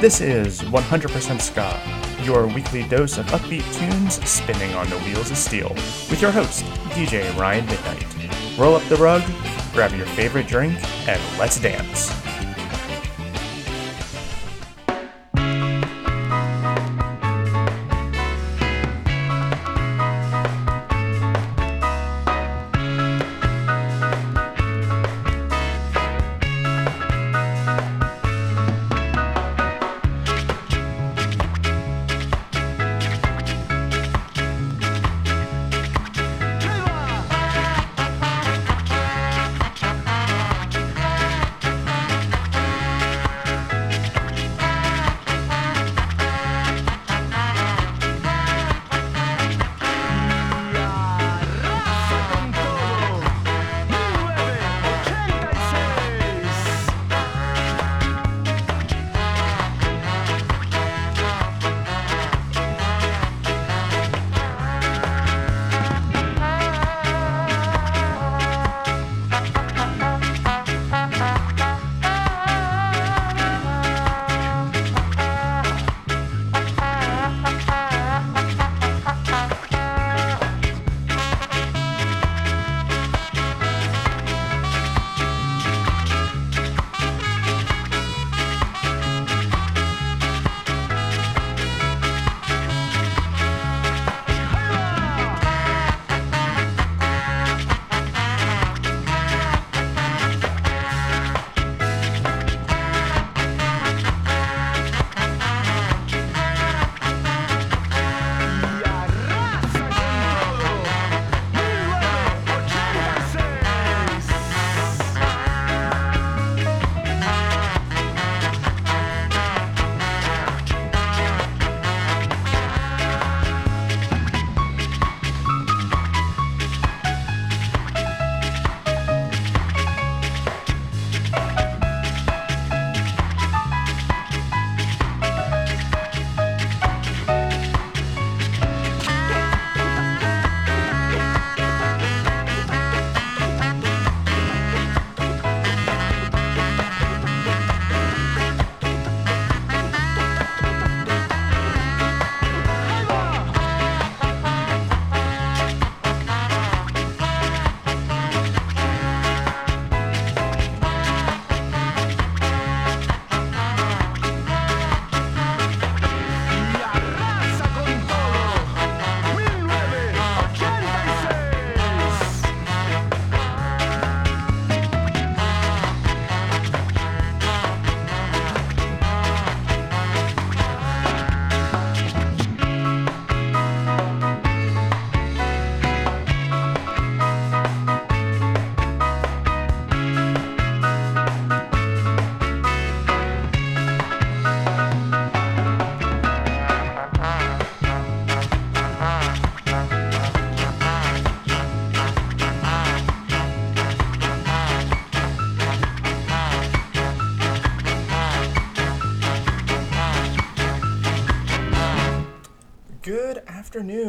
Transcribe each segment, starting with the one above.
This is 100% Ska, your weekly dose of upbeat tunes spinning on the wheels of steel, with your host, DJ Ryan Midnight. Roll up the rug, grab your favorite drink, and let's dance.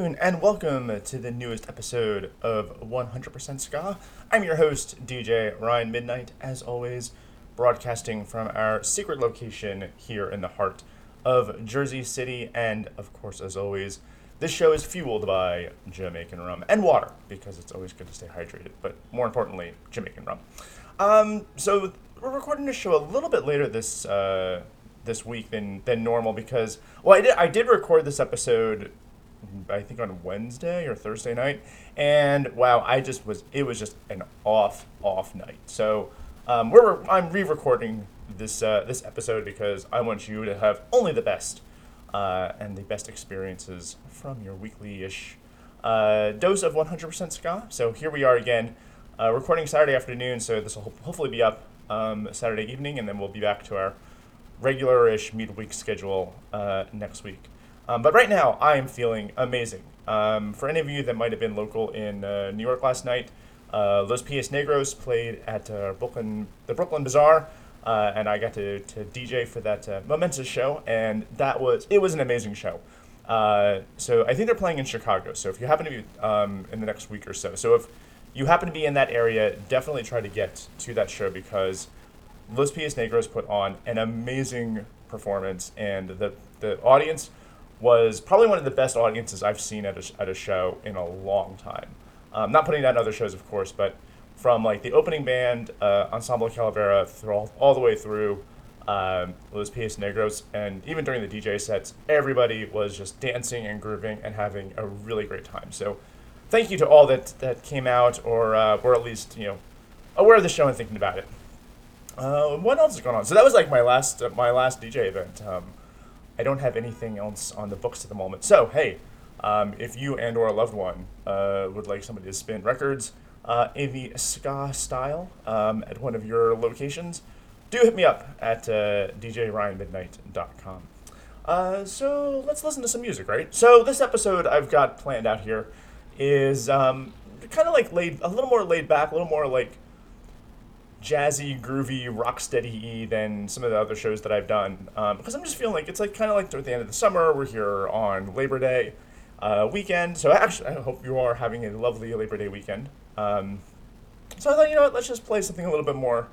Afternoon, and welcome to the newest episode of 100% Ska. I'm your host, DJ Ryan Midnight, as always, broadcasting from our secret location here in the heart of Jersey City. And of course, as always, this show is fueled by Jamaican rum and water, because it's always good to stay hydrated, but more importantly, Jamaican rum. Um, so we're recording this show a little bit later this uh, this week than than normal because well I did I did record this episode I think on Wednesday or Thursday night. And wow I just was it was just an off off night. So um, we're I'm re-recording this uh, this episode because I want you to have only the best uh, and the best experiences from your weekly ish uh, dose of 100% ska. So here we are again uh, recording Saturday afternoon. So this will hopefully be up um, Saturday evening and then we'll be back to our regular-ish midweek schedule uh, next week. Um, but right now, I am feeling amazing. Um, for any of you that might have been local in uh, New York last night, uh, Los Pies Negros played at uh, Brooklyn, the Brooklyn Bazaar, uh, and I got to, to DJ for that uh, momentous show, and that was it was an amazing show. Uh, so I think they're playing in Chicago. So if you happen to be um, in the next week or so, so if you happen to be in that area, definitely try to get to that show because Los Pies Negros put on an amazing performance, and the the audience was probably one of the best audiences I've seen at a, at a show in a long time. Um, not putting in other shows, of course, but from like the opening band, uh, Ensemble Calavera, through all, all the way through um, Los Pies Negros, and even during the DJ sets, everybody was just dancing and grooving and having a really great time. So, thank you to all that that came out or uh, were at least you know aware of the show and thinking about it. Uh, what else is going on? So that was like my last uh, my last DJ event. Um, I don't have anything else on the books at the moment. So hey, um, if you and or a loved one uh, would like somebody to spin records uh, in the ska style um, at one of your locations, do hit me up at uh, djryanmidnight.com. Uh, so let's listen to some music, right? So this episode I've got planned out here is um, kind of like laid a little more laid back, a little more like jazzy, groovy, rocksteady than some of the other shows that I've done. Um, because I'm just feeling like it's like kind of like toward the end of the summer. We're here on Labor Day uh, weekend, so actually I hope you are having a lovely Labor Day weekend. Um, so I thought, you know what, let's just play something a little bit more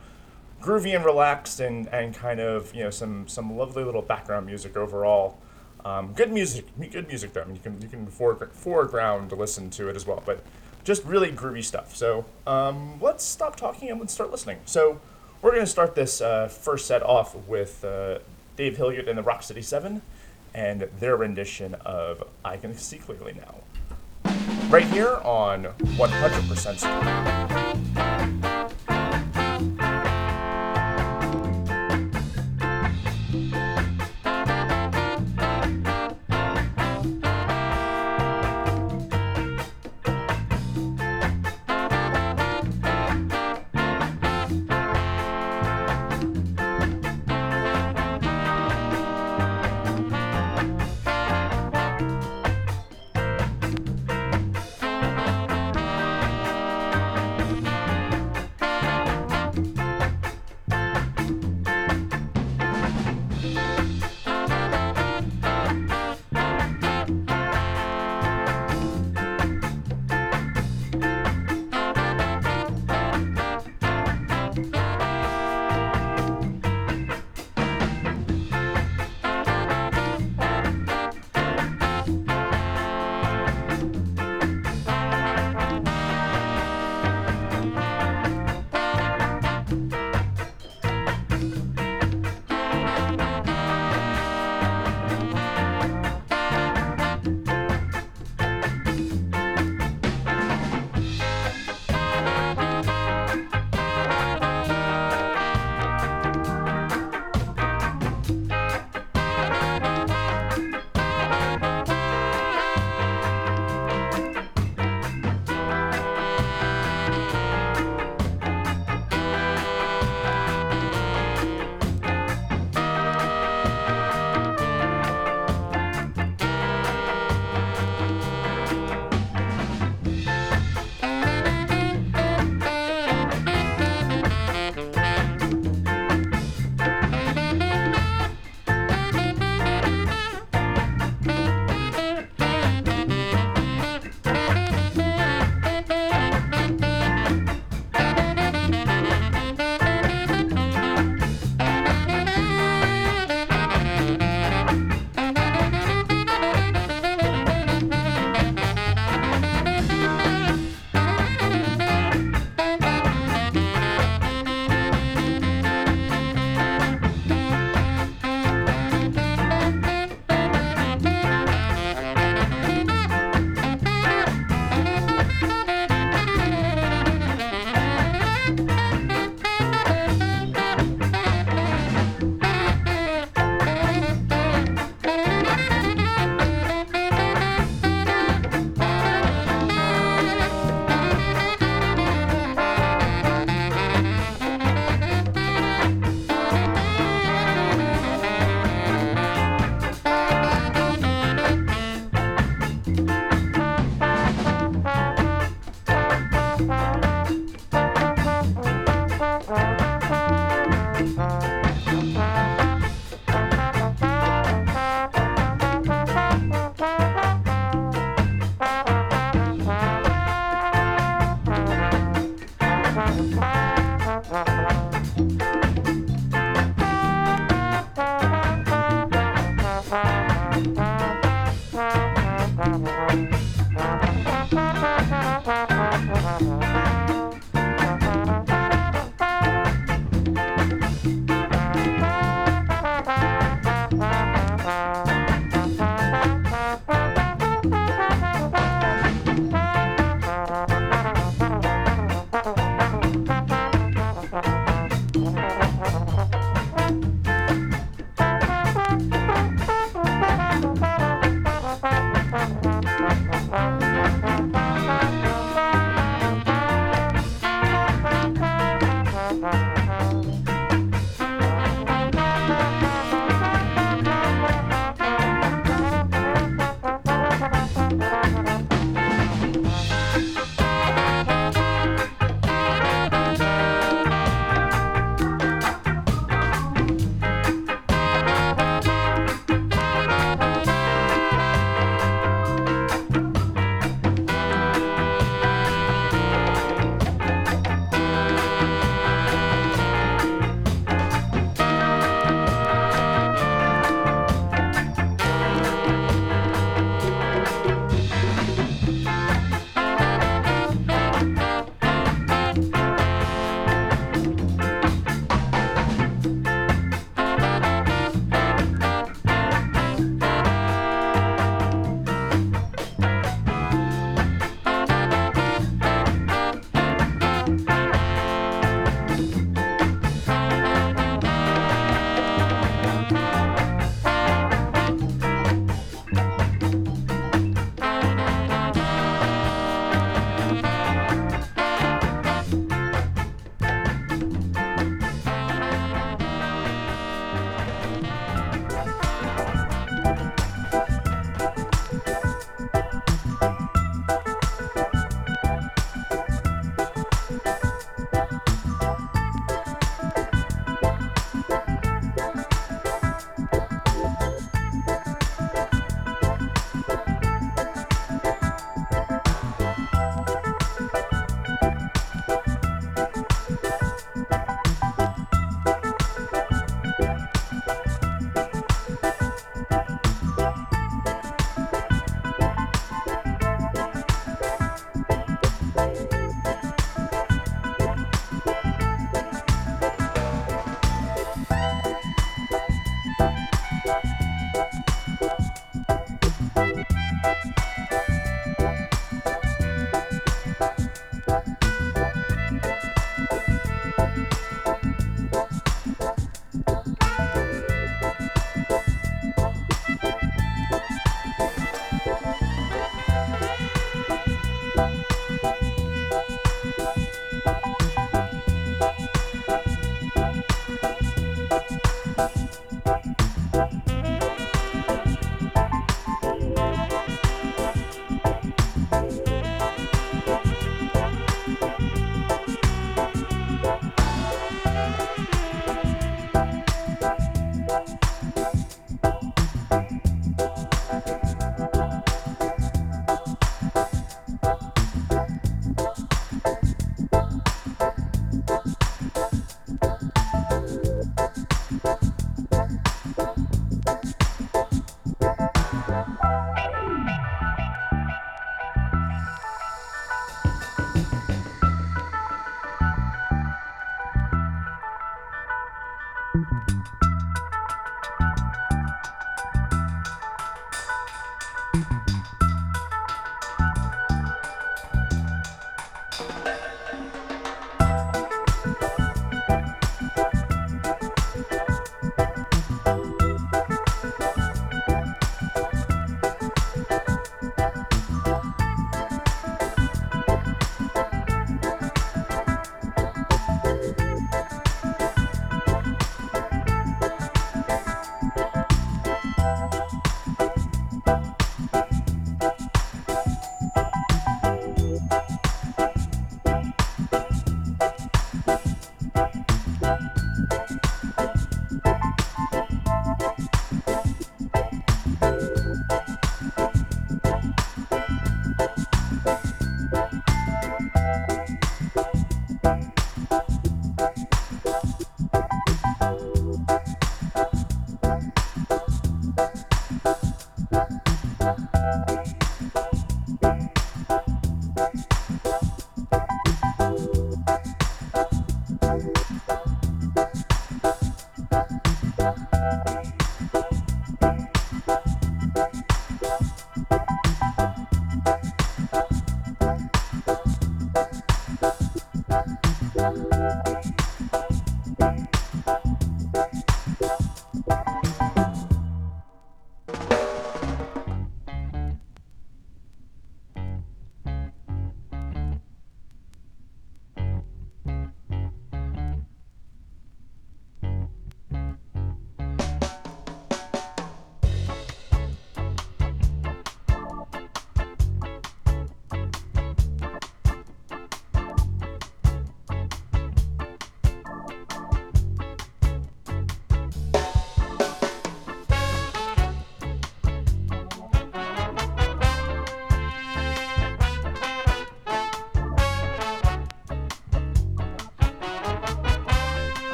groovy and relaxed, and, and kind of you know some some lovely little background music overall. Um, good music, good music though. I mean, you can you can foreground listen to it as well, but just really groovy stuff. So um, let's stop talking and let's start listening. So we're going to start this uh, first set off with uh, Dave Hillyard and the Rocksteady Seven and their rendition of I Can See Clearly Now. Right here on 100% welcome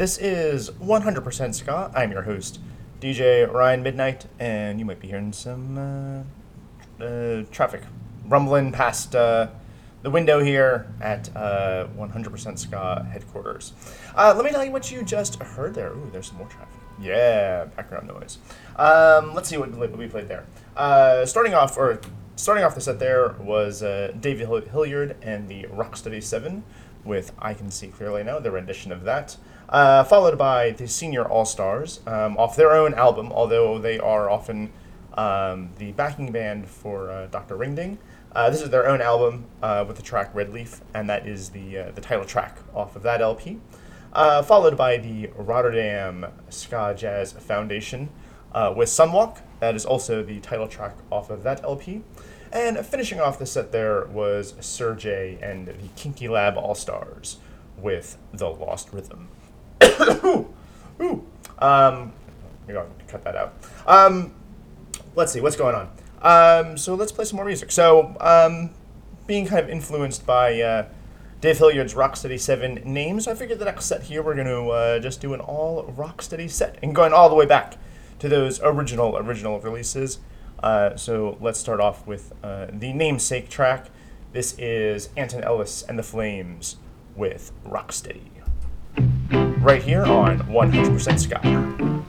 This is 100% Ska. I'm your host, DJ Ryan Midnight, and you might be hearing some uh, uh, traffic rumbling past uh, the window here at uh, 100% Ska headquarters. Uh, let me tell you what you just heard there. Ooh, there's some more traffic. Yeah, background noise. Um, let's see what, we played there. Uh, starting off, or starting off the set there was uh, Dave Hillyard and the Rocksteady Seven with "I Can See Clearly Now," the rendition of that. Uh, followed by the Senior All Stars um, off their own album, although they are often um, the backing band for uh, Dr. Ring-Ding. Uh, this is their own album uh, with the track Red Leaf, and that is the uh, the title track off of that LP. Uh, followed by the Rotterdam Ska Jazz Foundation with Sunwalk. That is also the title track off of that LP. And finishing off the set there was Sergey and the Kinky Lab All Stars with The Lost Rhythm. Ooh. Ooh. Um, you're going to cut that out. Um, let's see, what's going on? Um, so let's play some more music. So, um, being kind of influenced by uh, Dave Hillyard's Rocksteady 7 names, I figured the next set here we're going to uh, just do an all Rocksteady set and going all the way back to those original, original releases. Uh, so let's start off with uh, the namesake track. This is Alton Ellis and the Flames with Rocksteady. Right here on 100% Ska.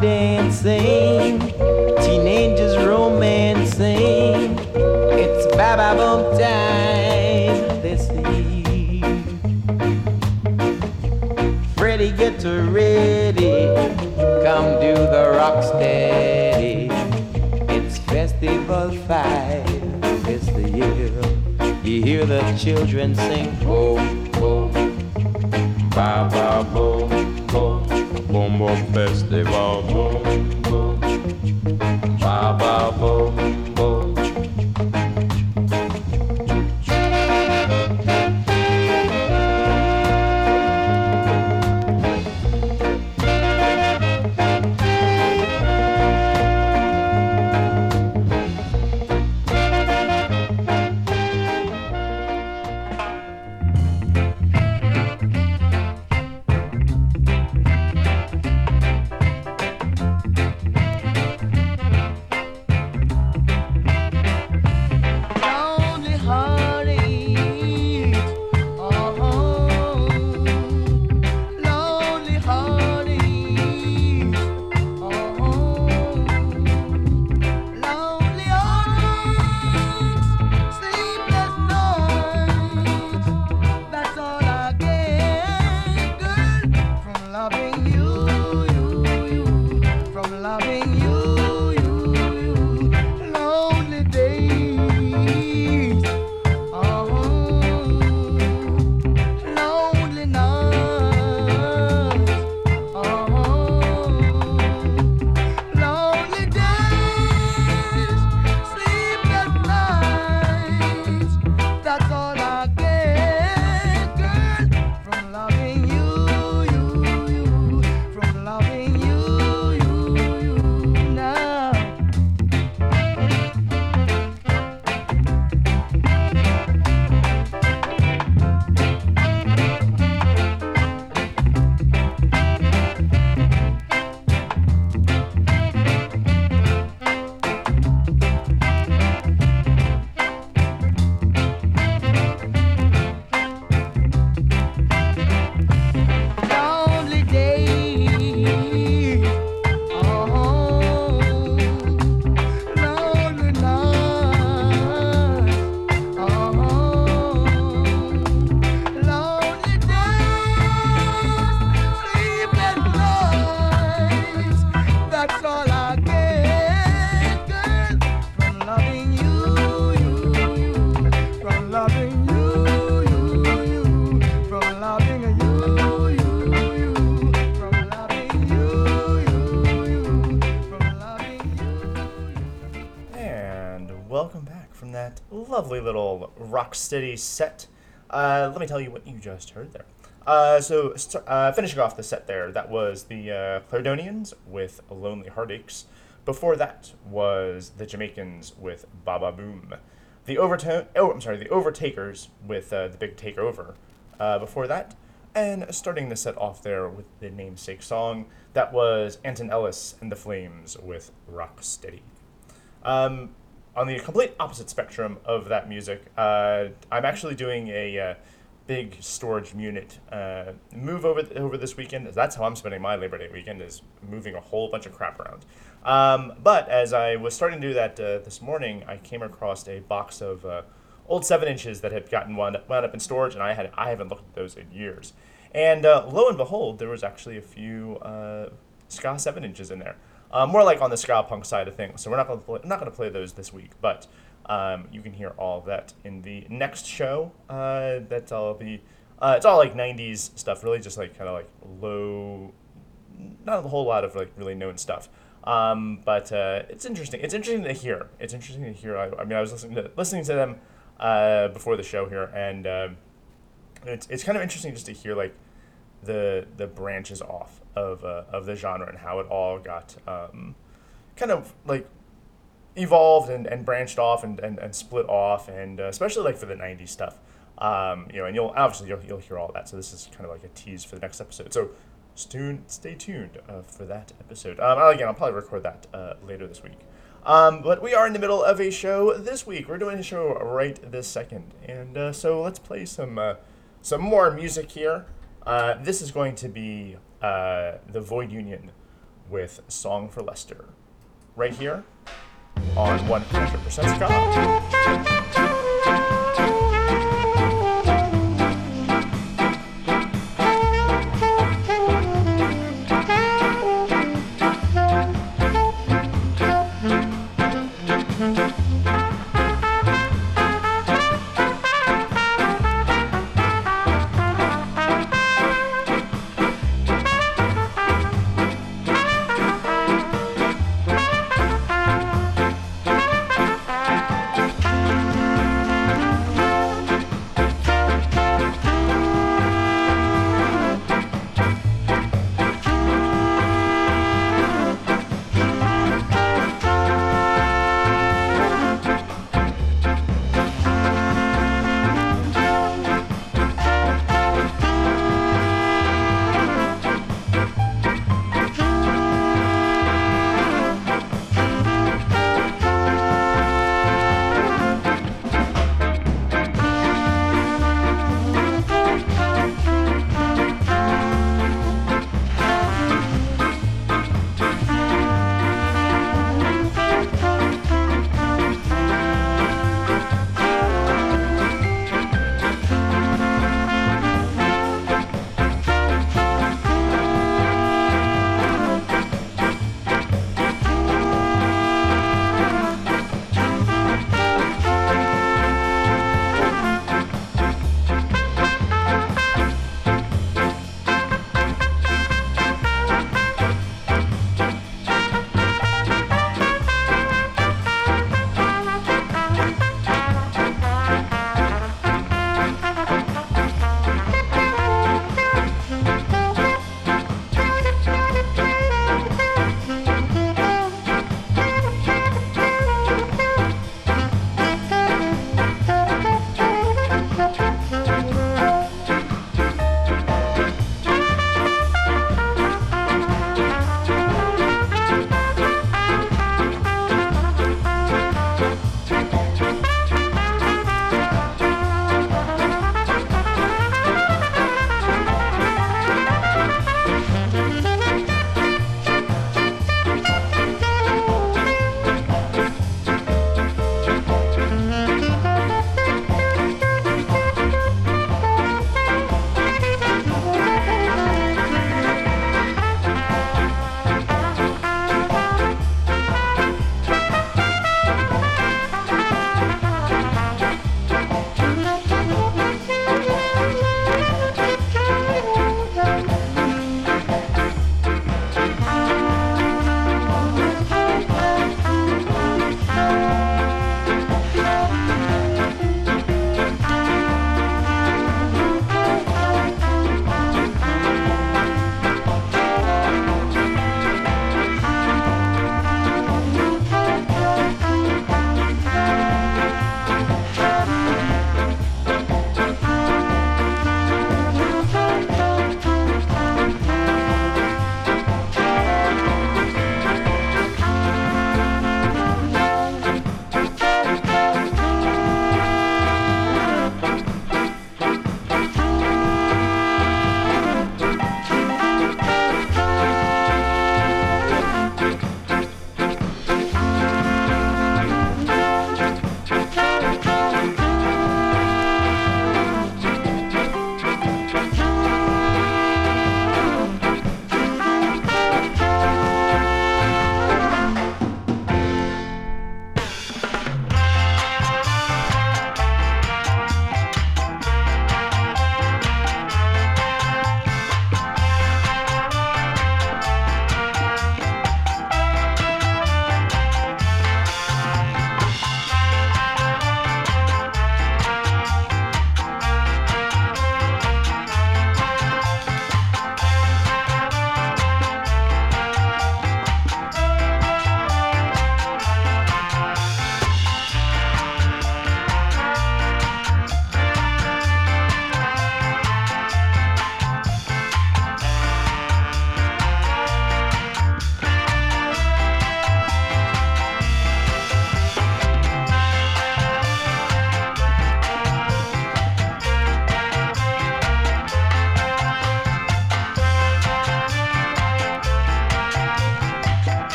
dancing, teenagers romancing. It's Baba Boom time this evening. Freddy, get ready, come do the rock steady. It's Festival 5 this year. You hear the children sing, boom, boom, ba ba boom, boom. Festival. Rocksteady set. Uh, let me tell you what you just heard there. Uh, so, uh, finishing off the set there, that was the uh, with Lonely Heartaches. Before that was the Jamaicans with Baba Boom. The Overtone, oh, I'm sorry, the Overtakers with uh, the Big Takeover. Uh, before that, and starting the set off there with the namesake song, that was Alton Ellis and the Flames with Rocksteady. Um, on the complete opposite spectrum of that music, uh, I'm actually doing a uh, big storage unit uh, move over over this weekend. That's how I'm spending my Labor Day weekend is moving a whole bunch of crap around. Um, but as I was starting to do that uh, this morning, I came across a box of uh, old seven inches that had gotten wound up, wound up in storage, and I had I haven't looked at those in years. And uh, lo and behold, there was actually a few ska seven inches in there. Uh, more like on the ska punk side of things. So we're not gonna play, not gonna play those this week, but um, you can hear all that in the next show. Uh, that's all be. Uh, it's all like '90s stuff, really, just like kind of like low, not a whole lot of like really known stuff. Um, but uh, it's interesting. It's interesting to hear. It's interesting to hear. I, I mean, I was listening to listening to them uh, before the show here, and uh, it's it's kind of interesting just to hear like the the branches off of uh, of the genre and how it all got um, kind of like evolved and, and branched off and, and, and split off and uh, especially like for the 90s stuff. Um, you know and you'll obviously you'll, you'll hear all that. So this is kind of like a tease for the next episode. So stay, tuned uh, for that episode. Um, again i'll probably record that uh, later this week. Um, but we are in the middle of a show this week. We're doing a show right this second. And uh, so let's play some uh, some more music here uh, this is going to be uh, the void union with song for lester right here on 100% Ska.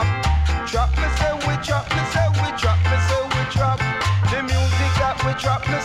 drop. Drop me, say we drop, me say we drop, me say we drop. The music that we drop, me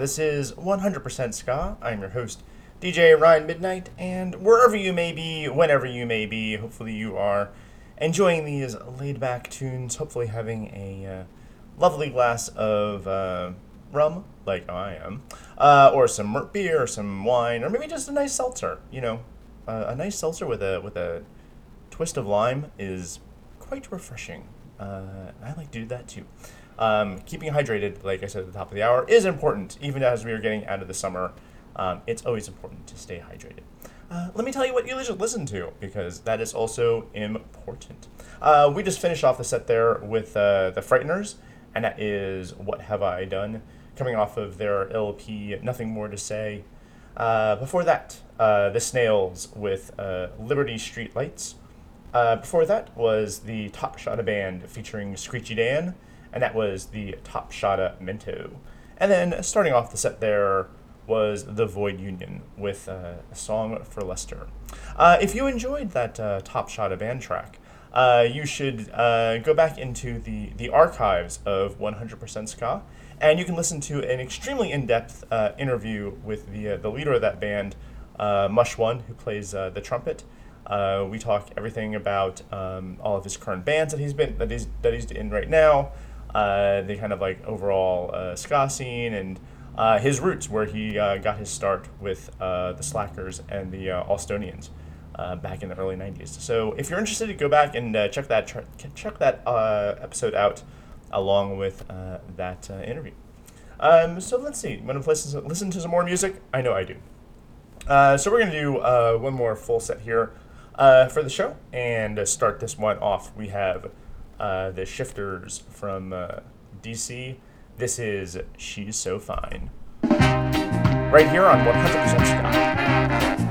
This is 100% Ska. I'm your host, DJ Ryan Midnight, and wherever you may be, whenever you may be, hopefully you are enjoying these laid back tunes, hopefully having a uh, lovely glass of uh, rum, like I am, uh, or some beer, or some wine, or maybe just a nice seltzer. You know, uh, a nice seltzer with a with a twist of lime is quite refreshing. Uh, I like to do that too. Um, keeping hydrated, like I said at the top of the hour, is important, even as we are getting out of the summer. Um, it's always important to stay hydrated. Uh, let me tell you what you should listen to, because that is also important. Uh, we just finished off the set there with uh, The Frighteners, and that is What Have I Done, coming off of their LP, Nothing More to Say. Uh, before that, uh, The Snails with uh, Liberty Street Lights. Before that was the Top Shotta Band featuring Screechy Dan, and that was the Top Shotta Minto. And then starting off the set there was the Void Union with uh, a song for Lester. Uh, if you enjoyed that uh, Top Shotta Band track, uh, you should uh, go back into the, the archives of 100% Ska, and you can listen to an extremely in-depth uh, interview with the, the leader of that band, Mush One, who plays the trumpet. We talk everything about um, all of his current bands that he's been that he's that he's in right now, uh, the kind of like overall uh, ska scene and uh, his roots, where he uh, got his start with uh, the Slackers and the uh, Austonians uh, back in the early '90s. So if you're interested, go back and check that tr- check that episode out, along with that interview. Um, so let's see. I'm gonna listen listen to some more music. I know I do. So we're gonna do one more full set here for the show, and to start this one off, we have uh, the Shifters from uh, DC. This is "She's So Fine," right here on 100% Ska.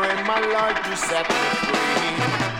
Pray my Lord to set me free.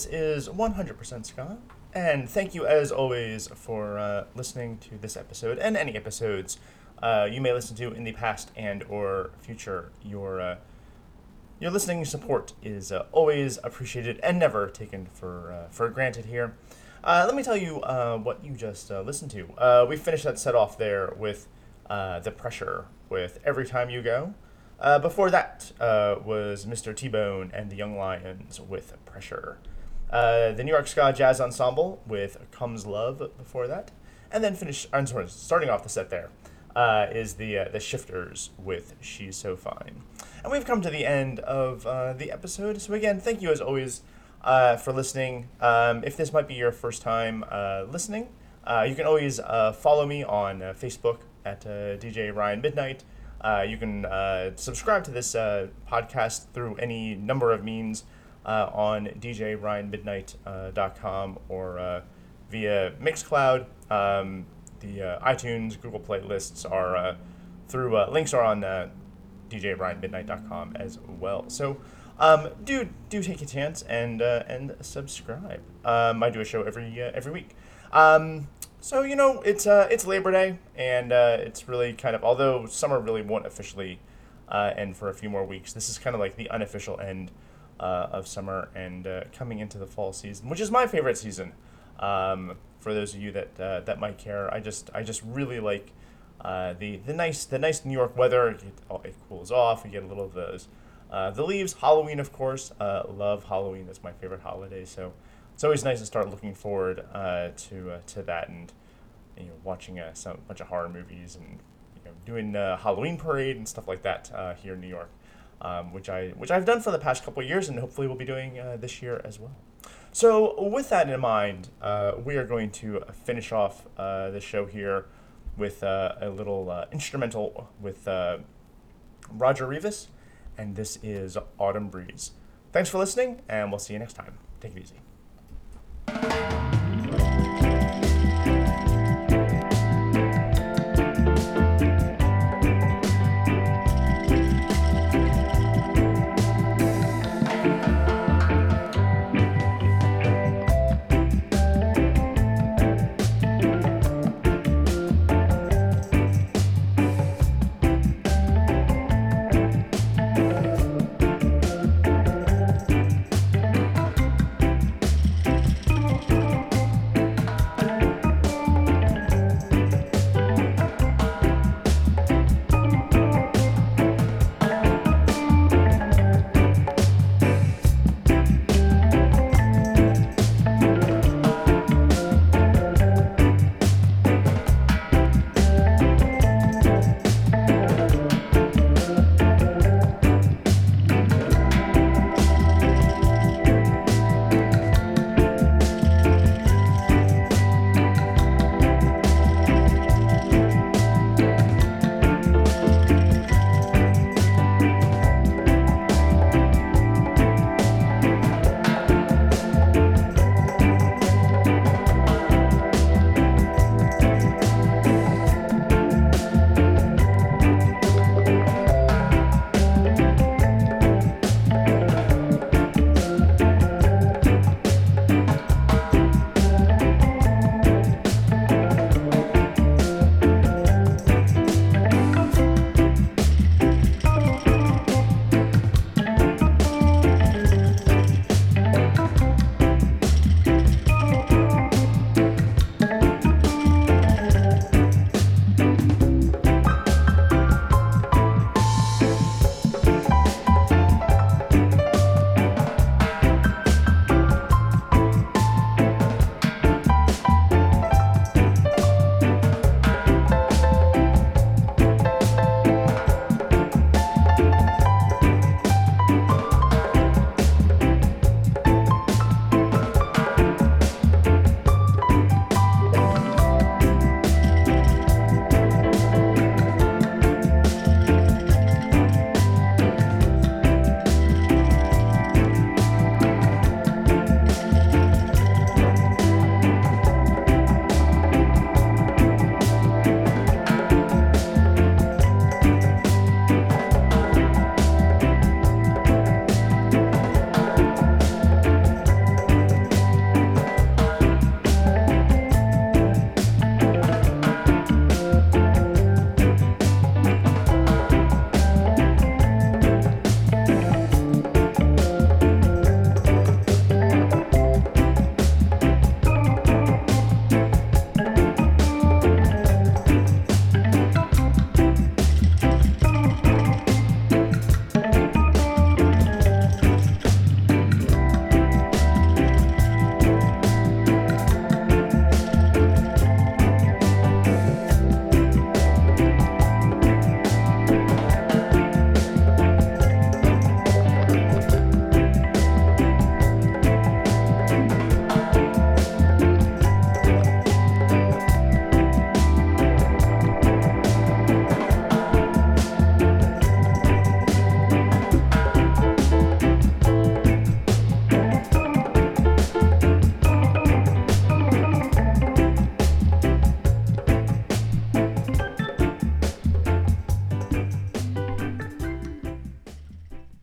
This is 100% Ska, and thank you as always for uh, listening to this episode and any episodes uh, you may listen to in the past and or future. Your uh, your listening support is uh, always appreciated and never taken for uh, for granted here. Uh, let me tell you what you just listened to. We finished that set off there with the pressure with "Every Time You Go." Before that was Mr. T Bone and the Young Lions with Pressure. Uh, the New York Ska Jazz Ensemble with Comes Love before that. And then finish, I'm sorry, starting off the set there uh, is the, uh, the Shifters with She's So Fine. And we've come to the end of uh, the episode. So, again, thank you as always uh, for listening. Um, if this might be your first time listening, you can always follow me on Facebook at DJ Ryan Midnight. You can subscribe to this podcast through any number of means uh, on djryanmidnight.com or uh, via Mixcloud. Um, the uh, iTunes, Google playlists are uh, through uh, links are on uh, djryanmidnight.com as well. So um, do do take a chance and uh, and subscribe. Um, I do a show every uh, every week. Um, so you know it's uh, it's Labor Day and uh, it's really kind of although summer really won't officially uh, end for a few more weeks. This is kind of like the unofficial end uh, of summer and uh, coming into the fall season, which is my favorite season. Um, for those of you that uh, that might care, I just I just really like uh, the the nice the nice New York weather. It, it cools off. We get a little of those uh, the leaves. Halloween, of course. Love Halloween. That's my favorite holiday. So it's always nice to start looking forward to to that and you know watching a some bunch of horror movies and you know doing uh, Halloween parade and stuff like that uh, here in New York, um, which I which I've done for the past couple years and hopefully will be doing uh, this year as well. So with that in mind, uh, we are going to finish off uh, the show here with uh, a little uh, instrumental with uh, Roger Rivas, and this is Autumn Breeze. Thanks for listening, and we'll see you next time. Take it easy.